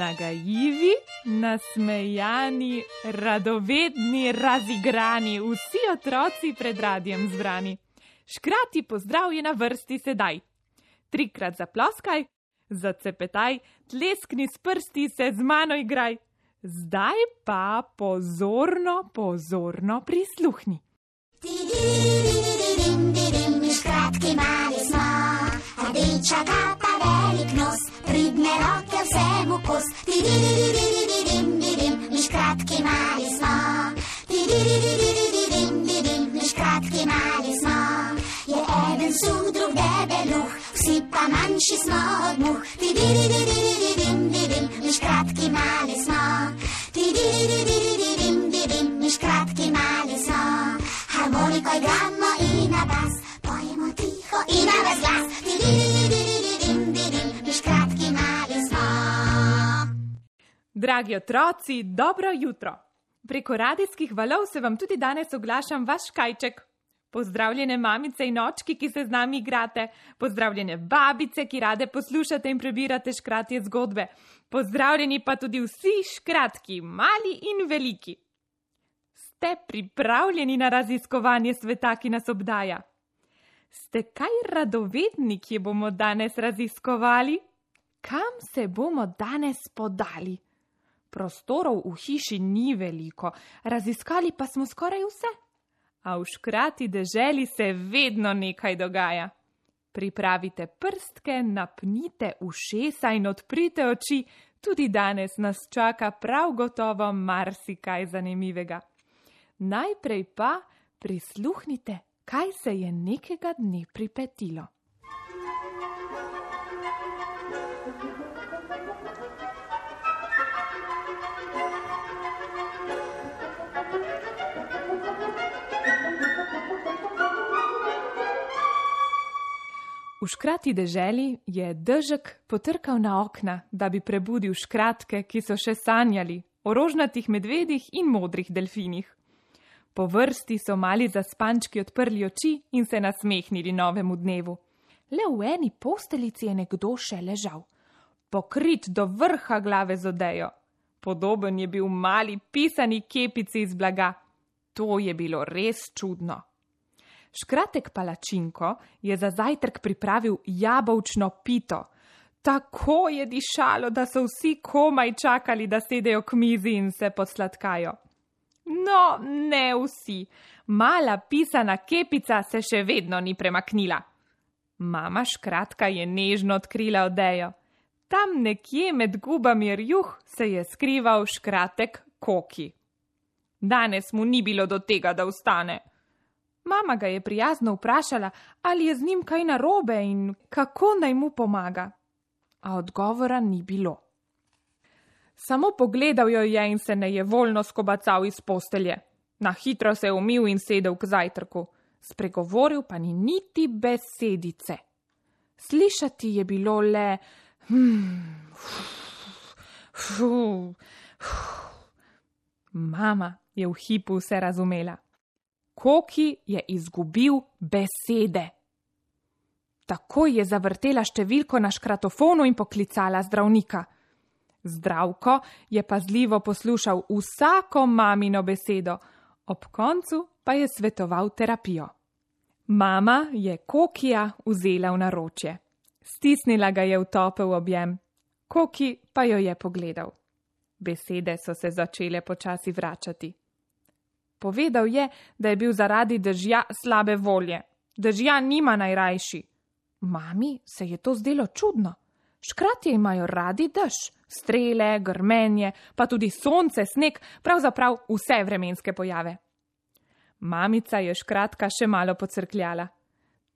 Nagajivi, nasmejani, radovedni, razigrani, vsi otroci pred radijem zbrani. Škrati pozdrav je na vrsti sedaj. Trikrat zaploskaj, zacepetaj, tleskni s prsti se z mano igraj. Zdaj pa pozorno, pozorno prisluhni. Škratki mali smo, rdeča kapa, velik nos, pridne roke vsemu kos. Mi škratki mali smo, mi škratki mali smo. Je eden suh, drug debeluh, vsi pa manjši smo od muh. Mi škratki mali smo, mi škratki mali smo. Harmoniko igramo Dragi otroci, dobro jutro! Preko radijskih valov se vam tudi danes oglašam vaš kajček. Pozdravljene mamice in očki, ki se z nami igrate, pozdravljene babice, ki rade poslušate in prebirate škratje zgodbe, pozdravljeni pa tudi vsi škratki, mali in veliki. Ste pripravljeni na raziskovanje sveta, ki nas obdaja? Ste kaj radovedni, ki bomo danes raziskovali? Kam se bomo danes podali? Prostorov v hiši ni veliko, raziskali pa smo skoraj vse. A v škrati deželi se vedno nekaj dogaja. Pripravite prstke, napnite ušesa in odprite oči, tudi danes nas čaka prav gotovo marsikaj zanimivega. Najprej pa prisluhnite, kaj se je nekega dne pripetilo. V škrati deželi je dežek potrkal na okna, da bi prebudil škratke, ki so še sanjali o rožnatih medvedih in modrih delfinih. Po vrsti so mali zaspančki odprli oči in se nasmehnili novemu dnevu. Le v eni posteljici je nekdo še ležal, pokrit do vrha glave z odejo. Podoben je bil mali pisani kepici iz blaga. To je bilo res čudno. Škratek palačinko je za zajtrk pripravil jabolčno pito. Tako je dišalo, da so vsi komaj čakali, da sedejo k mizi in se posladkajo. No, ne vsi. Mala pisana kepica se še vedno ni premaknila. Mama škratka je nežno odkrila odejo. Tam nekje med gubami rjuh se je skrival škratek koki. Danes mu ni bilo do tega, da vstane. Mama ga je prijazno vprašala, ali je z njim kaj narobe in kako naj mu pomaga. A odgovora ni bilo. Samo pogledal jo je in se ne je voljno skobacal iz postelje. Na hitro se je umil in sedel k zajtrku, spregovoril pa ni niti besedice. Slišati je bilo le. Hmm, fu, fu. Mama je v hipu vse razumela. Koki je izgubil besede. Tako je zavrtela številko na škratofonu in poklicala zdravnika. Zdravko je pazljivo poslušal vsako mamino besedo, ob koncu pa je svetoval terapijo. Mama je Kokija vzela v naročje. Stisnila ga je v topel objem, Koki pa jo je pogledal. Besede so se začele počasi vračati. Povedal je, da je bil zaradi dežja slabe volje. Dežja nima najrajši. Mami se je to zdelo čudno. Škratje imajo radi dež, strele, grmenje, pa tudi sonce, sneg, pravzaprav vse vremenske pojave. Mamica je škratka še malo pocrkljala.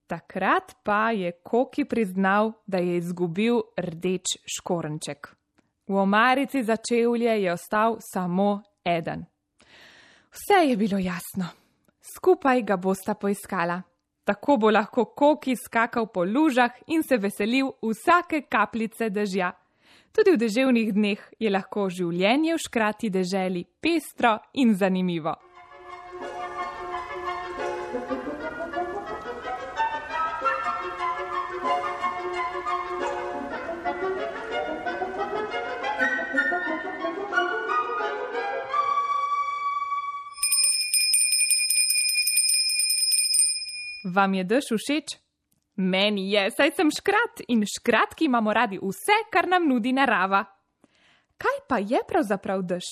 Takrat pa je Koki priznal, da je izgubil rdeč škorenček. V omarici za čevlje je ostal samo eden. Vse je bilo jasno. Skupaj ga bosta poiskala. Tako bo lahko Koki skakal po lužah in se veselil vsake kapljice dežja. Tudi v deževnih dneh je lahko življenje v škrati deželi pestro in zanimivo. Vam je dež všeč? Meni je, saj sem škrat in škratki imamo radi vse, kar nam nudi narava. Kaj pa je pravzaprav dež?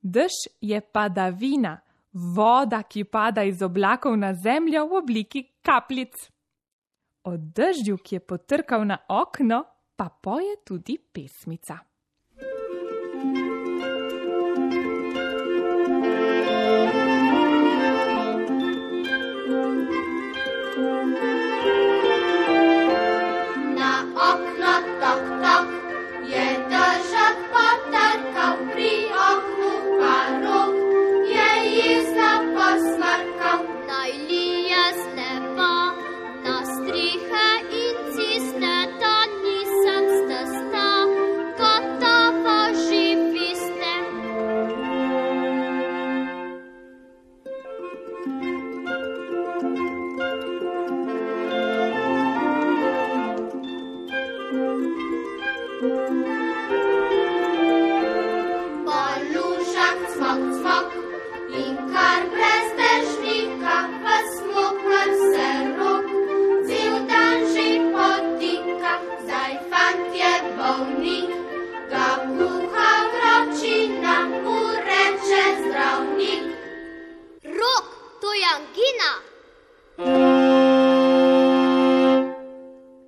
Dež je padavina, voda, ki pada iz oblakov na zemljo v obliki kapljic. O dežju, ki je potrkal na okno, pa poje tudi pesmica.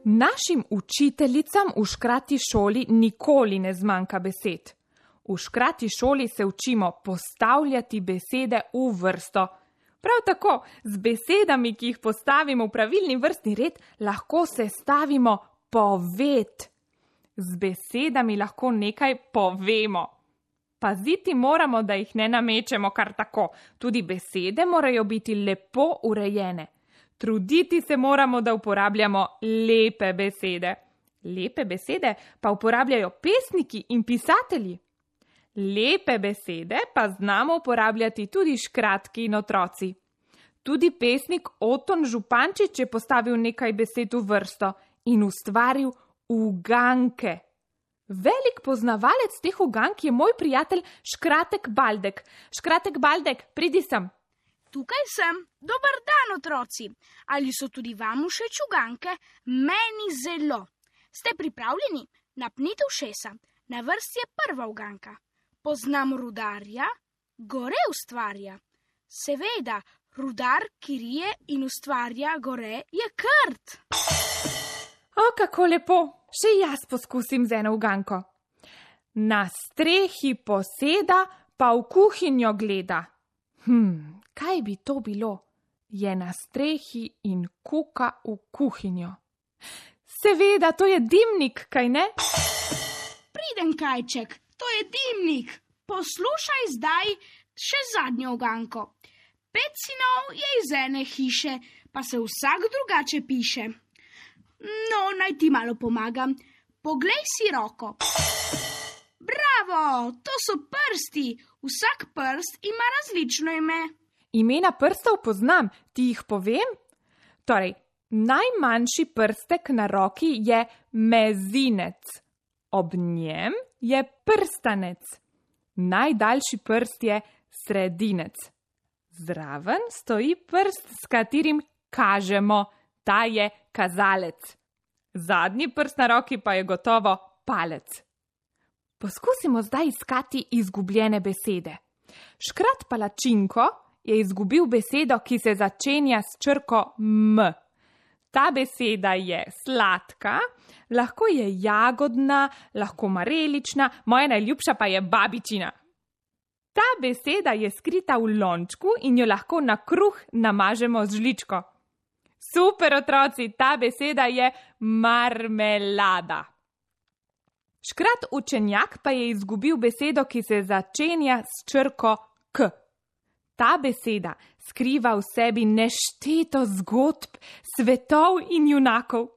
Našim učiteljicam v škrati šoli nikoli ne zmanjka besed. V škrati šoli se učimo postavljati besede v vrsto. Prav tako z besedami, ki jih postavimo v pravilni vrstni red, lahko sestavimo poved. Z besedami lahko nekaj povemo. Paziti moramo, da jih ne namečemo kar tako. Tudi besede morajo biti lepo urejene. Truditi se moramo, da uporabljamo lepe besede. Lepe besede pa uporabljajo pesniki in pisatelji. Lepe besede pa znamo uporabljati tudi škratki in otroci. Tudi pesnik Oton Župančič je postavil nekaj besed v vrsto in ustvaril uganke. Velik poznavalec teh ugank je moj prijatelj Škratek Baldek. Škratek Baldek, pridi sem. Tukaj sem. Dober dan, otroci. Ali so tudi vam všeč uganke? Meni zelo. Ste pripravljeni? Napnite ušesa. Na vrsti je prva uganka. Poznam rudarja, gore ustvarja. Seveda, rudar, ki rije in ustvarja gore, je krt. O, kako lepo, še jaz poskusim z eno uganko. Na strehi poseda, pa v kuhinjo gleda. Hm, kaj bi to bilo? Je na strehi in kuka v kuhinjo. Seveda, to je dimnik, kaj ne? Priden kajček, to je dimnik. Poslušaj zdaj še zadnjo uganko. Pet sinov je iz ene hiše, pa se vsak drugače piše. No, naj ti malo pomagam. Poglej si roko. Bravo, to so prsti. Vsak prst ima različno ime. Imena prstov poznam, ti jih povem? Torej, najmanjši prstek na roki je mezinec, ob njem je prstanec, najdaljši prst je sredinec. Zraven stoji prst, s katerim kažemo, ta je kazalec. Zadnji prst na roki pa je gotovo palec. Poskusimo zdaj iskati izgubljene besede. Škrat palačinko je izgubil besedo, ki se začenja s črko M. Ta beseda je sladka, lahko je jagodna, lahko marelična, moja najljubša pa je babičina. Ta beseda je skrita v lončku in jo lahko na kruh namažemo z žličko. Super otroci, ta beseda je marmelada. Škrat učenjak pa je izgubil besedo, ki se začenja s črko K. Ta beseda skriva v sebi nešteto zgodb, svetov in junakov.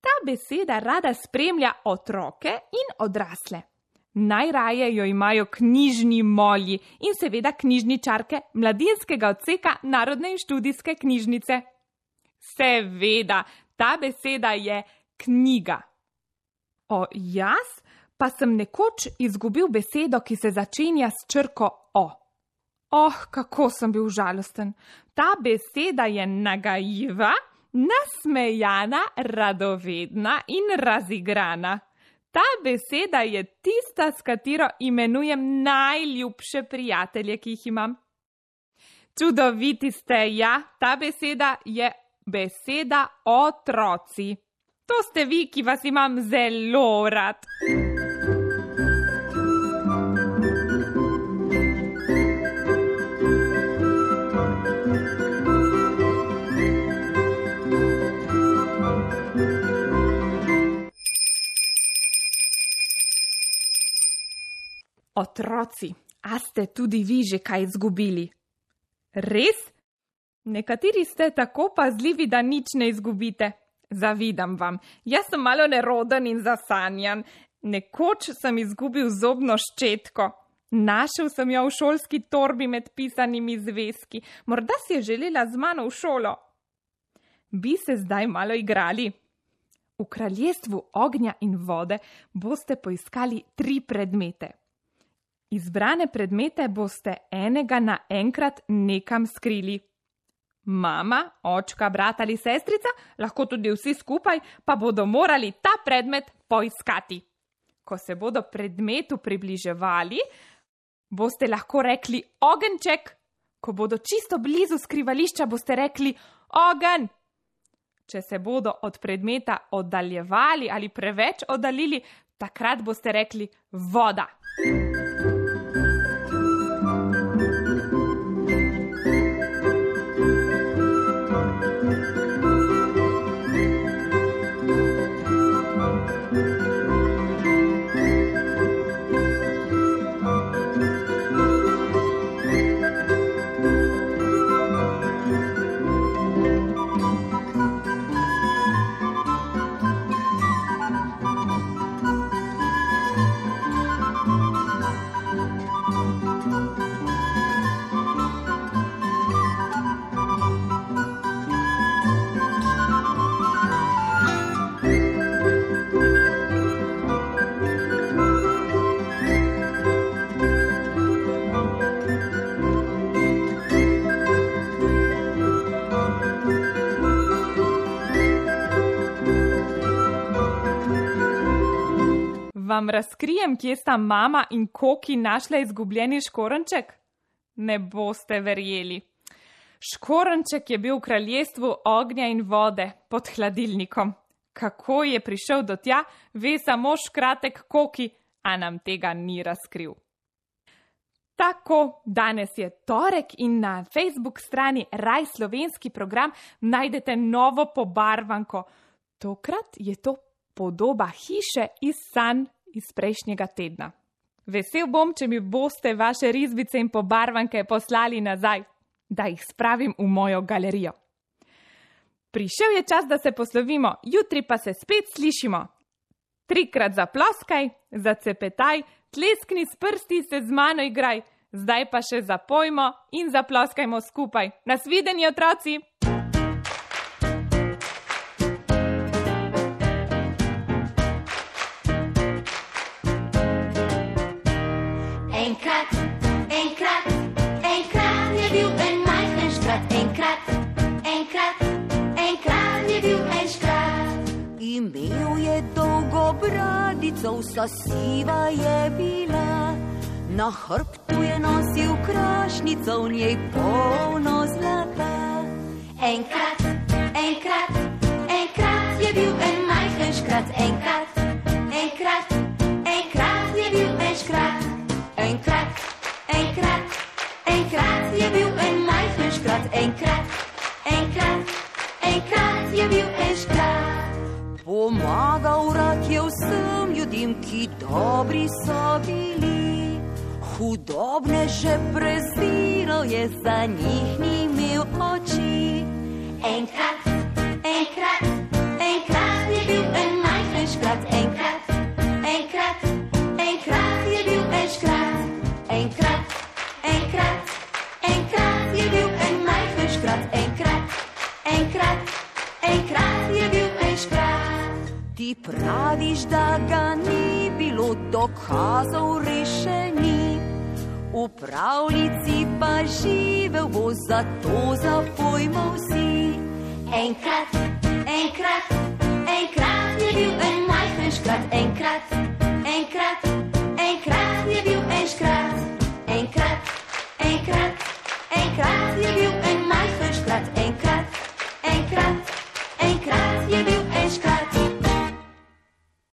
Ta beseda rada spremlja otroke in odrasle. Najraje jo imajo knjižni molji in seveda knjižničarke mladinskega odseka Narodne in študijske knjižnice. Seveda, ta beseda je knjiga. O, jaz pa sem nekoč izgubil besedo, ki se začenja s črko O. Oh, kako sem bil žalosten. Ta beseda je nagajiva, nasmejana, radovedna in razigrana. Ta beseda je tista, s katero imenujem najljubše prijatelje, ki jih imam. Čudoviti ste, ja, ta beseda je beseda otroci. To ste vi, ki vas imam zelo rad. Otroci, a ste tudi vi že kaj izgubili? Res? Nekateri ste tako pazljivi, da nič ne izgubite. Zavidam vam, jaz sem malo neroden in zasanjan. Nekoč sem izgubil zobno ščetko. Našel sem jo v šolski torbi med pisanimi zvezki. Morda si je želela z mano v šolo. Bi se zdaj malo igrali. V kraljestvu ognja in vode boste poiskali tri predmete. Izbrane predmete boste enega naenkrat nekam skrili. Mama, očka, brat ali sestrica, lahko tudi vsi skupaj, pa bodo morali ta predmet poiskati. Ko se bodo predmetu približevali, boste lahko rekli ogenček, ko bodo čisto blizu skrivališča, boste rekli ogen. Če se bodo od predmeta oddaljevali ali preveč oddaljili, takrat boste rekli voda. Vam razkrijem, kje sta mama in koki našla izgubljeni škorenček? Ne boste verjeli. Škorenček je bil v kraljestvu ognja in vode pod hladilnikom. Kako je prišel do tja, ve samo škratek koki, a nam tega ni razkril. Tako, danes je torek in na Facebook strani Raj slovenski program najdete novo pobarvanko. Tokrat je to podoba hiše iz san iz prejšnjega tedna. Vesel bom, če mi boste vaše risbice in pobarvanke poslali nazaj, da jih spravim v mojo galerijo. Prišel je čas, da se poslovimo, jutri pa se spet slišimo. Trikrat zaploskaj, zacepetaj, tleskni s prsti, se z mano igraj, zdaj pa še zapojmo in zaploskajmo skupaj. Nasvidenje, otroci! Bradico, vsa siva je bila. Na hrbtu je nosil krašnico, v njej polno zlata. Enkrat, enkrat, enkrat je bil en majhen škrat. Enkrat, enkrat, enkrat je bil en škrat. Enkrat, enkrat, enkrat je bil en majhen škrat. Enkrat, enkrat, enkrat je bil en škrat. Pomagal rad je vsem ljudem, ki dobri so bili. Hudobne že preziral je, za njih ni imel oči. Enkrat, enkrat, enkrat je bil en majhen škrat. Enkrat, enkrat, enkrat je bil en škrat. Enkrat, enkrat, enkrat je bil en majhen škrat. Enkrat, enkrat, enkrat Ti praviš, da ga ni bilo dokazov rešeni. v pravljici pa živel bo, zato zapojmo vsi. Enkrat, enkrat, enkrat je bil en majhen škrat, enkrat, enkrat, enkrat je bil en škrat, enkrat, enkrat, enkrat je bil